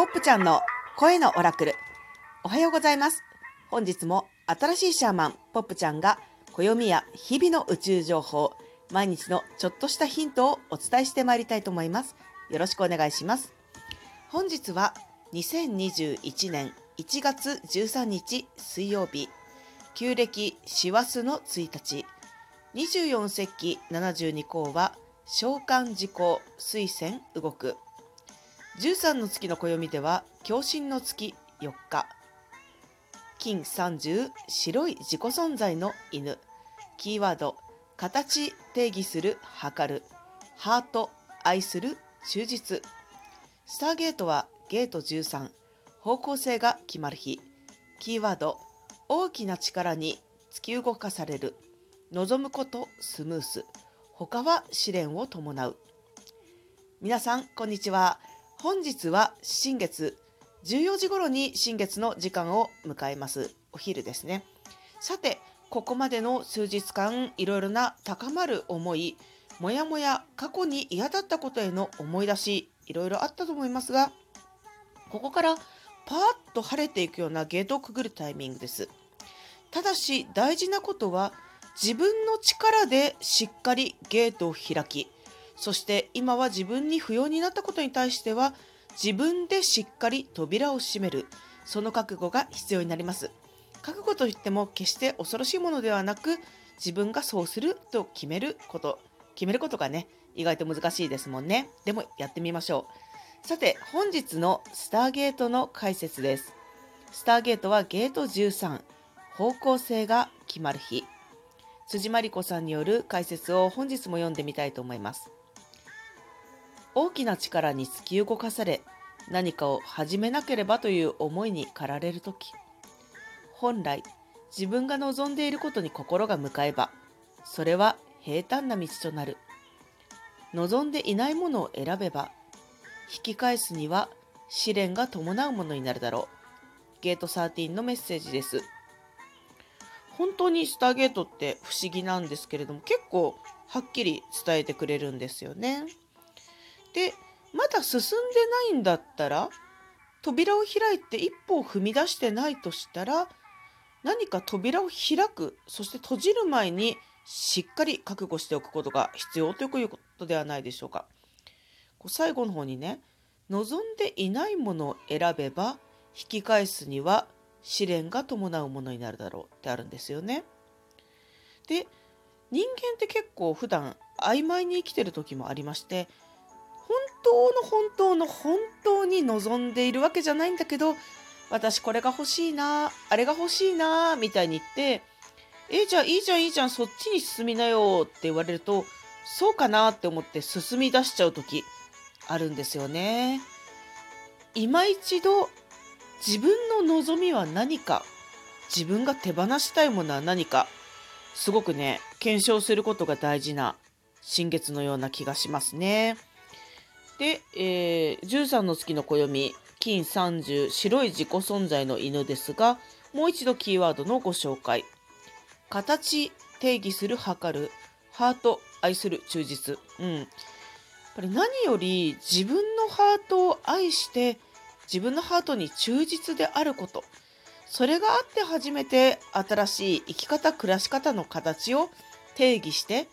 ポップちゃんの声のオラクル。おはようございます。本日も新しいシャーマン、ポップちゃんが暦や日々の宇宙情報、毎日のちょっとしたヒントをお伝えしてまいりたいと思います。よろしくお願いします。本日は2021年1月13日水曜日、旧暦師走の1日、24節気72項は召喚時効水仙動く13の月の暦では共振の月4日。金30白い自己存在の犬。キーワード形定義する測る。ハート愛する忠実。スターゲートはゲート13方向性が決まる日。キーワード大きな力に突き動かされる。望むことスムース。他は試練を伴う。皆さんこんにちは。本日は新月。14時頃に新月の時間を迎えます。お昼ですね。さてここまでの数日間いろいろな高まる思いもやもや過去に嫌だったことへの思い出しいろいろあったと思いますがここからパーッと晴れていくようなゲートをくぐるタイミングです。ただし大事なことは自分の力でしっかりゲートを開きそして今は自分に不要になったことに対しては自分でしっかり扉を閉める。その覚悟が必要になります。覚悟といっても決して恐ろしいものではなく自分がそうすると決めること。決めることがね意外と難しいですもんね。でもやってみましょう。さて本日のスターゲートの解説です。スターゲートはゲート13方向性が決まる日。辻真理子さんによる解説を本日も読んでみたいと思います。大きな力に突き動かされ何かを始めなければという思いに駆られる時本来自分が望んでいることに心が向かえばそれは平坦な道となる。望んでいないものを選べば引き返すには試練が伴うものになるだろう。ゲート13のメッセージです。本当にスターゲートって不思議なんですけれども結構はっきり伝えてくれるんですよね。でまだ進んでないんだったら扉を開いて一歩を踏み出してないとしたら何か扉を開くそして閉じる前にしっかり覚悟しておくことが必要ということではないでしょうか。こう最後の方にね望んでいないものを選べば引き返すには試練が伴うものになるだろうってあるんですよね。で人間って結構普段曖昧に生きてる時もありまして当の本当の本当に望んでいるわけじゃないんだけど私これが欲しいなあれが欲しいなみたいに言ってえじゃあいいじゃんいいじゃんそっちに進みなよって言われるとそうかなって思って進み出しちゃう時あるんですよね。今一度自分の望みは何か自分が手放したいものは何かすごくね検証することが大事な新月のような気がしますね。で、えー、13の月の暦金30白い自己存在の犬ですがもう一度キーワードのご紹介。形定義する測るハート愛する忠実。うん。やっぱり何より自分のハートを愛して自分のハートに忠実であること。それがあって初めて新しい生き方暮らし方の形を定義して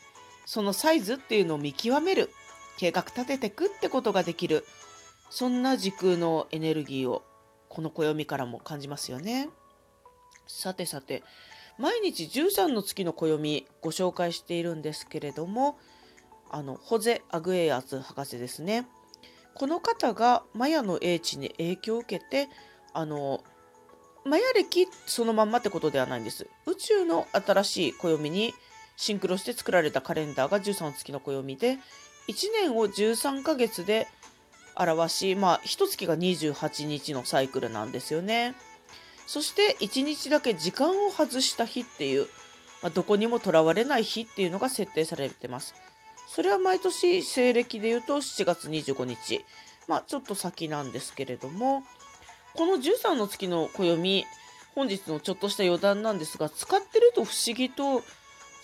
そのサイズっていうのを見極める。計画立ててくってことができる。そんな時空のエネルギーをこの暦からも感じますよね。さてさて毎日13の月の暦ご紹介しているんですけれどもあのホゼ・アグエアツ博士ですね。この方がマヤの英知に影響を受けてあのマヤ歴そのまんまってことではないんです。宇宙の新しい暦にシンクロして作られたカレンダーが13の月の暦で1年を13ヶ月で表し、まあ、1月が28日のサイクルなんですよね。そして1日だけ時間を外した日っていう、まあ、どこにもとらわれない日っていうのが設定されてます。それは毎年西暦で言うと7月25日。まあ、ちょっと先なんですけれども、この13の月の暦、本日のちょっとした余談なんですが、使ってると不思議と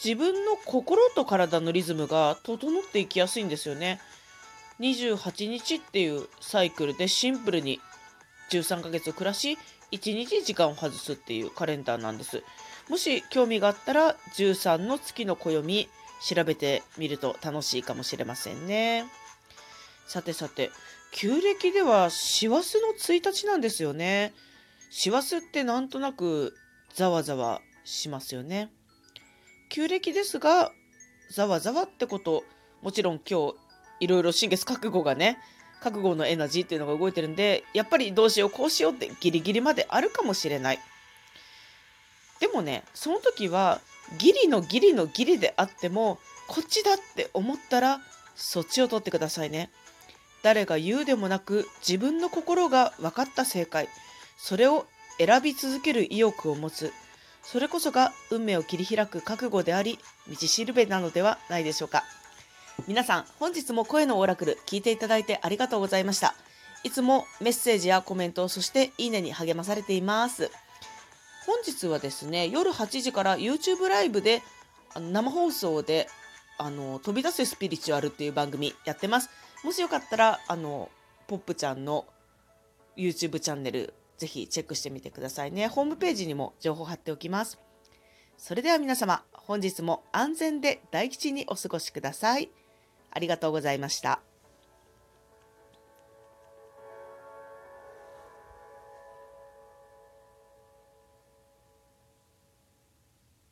自分の心と体のリズムが整っていきやすいんですよね。28日っていうサイクルでシンプルに13ヶ月暮らし1日時間を外すっていうカレンダーなんです。もし興味があったら13の月の暦調べてみると楽しいかもしれませんね。さてさて旧暦では師走の1日なんですよね。師走ってなんとなくざわざわしますよね。旧暦ですがざわざわってこともちろん今日いろいろ新月覚悟がね覚悟のエナジーっていうのが動いてるんでやっぱりどうしようこうしようってギリギリまであるかもしれない。でもねその時はギリのギリのギリであってもこっちだって思ったらそっちを取ってくださいね。誰が言うでもなく自分の心が分かった正解。それを選び続ける意欲を持つ。それこそが運命を切り開く覚悟であり道しるべなのではないでしょうか。皆さん本日も声のオラクル聞いていただいてありがとうございました。いつもメッセージやコメントそしていいねに励まされています。本日はですね夜8時から YouTube ライブで生放送であの飛び出すスピリチュアルっていう番組やってます。もしよかったらあのポップちゃんの YouTube チャンネルぜひチェックしてみてくださいね。ホームページにも情報貼っておきます。それでは皆様本日も安全で大吉にお過ごしください。ありがとうございました。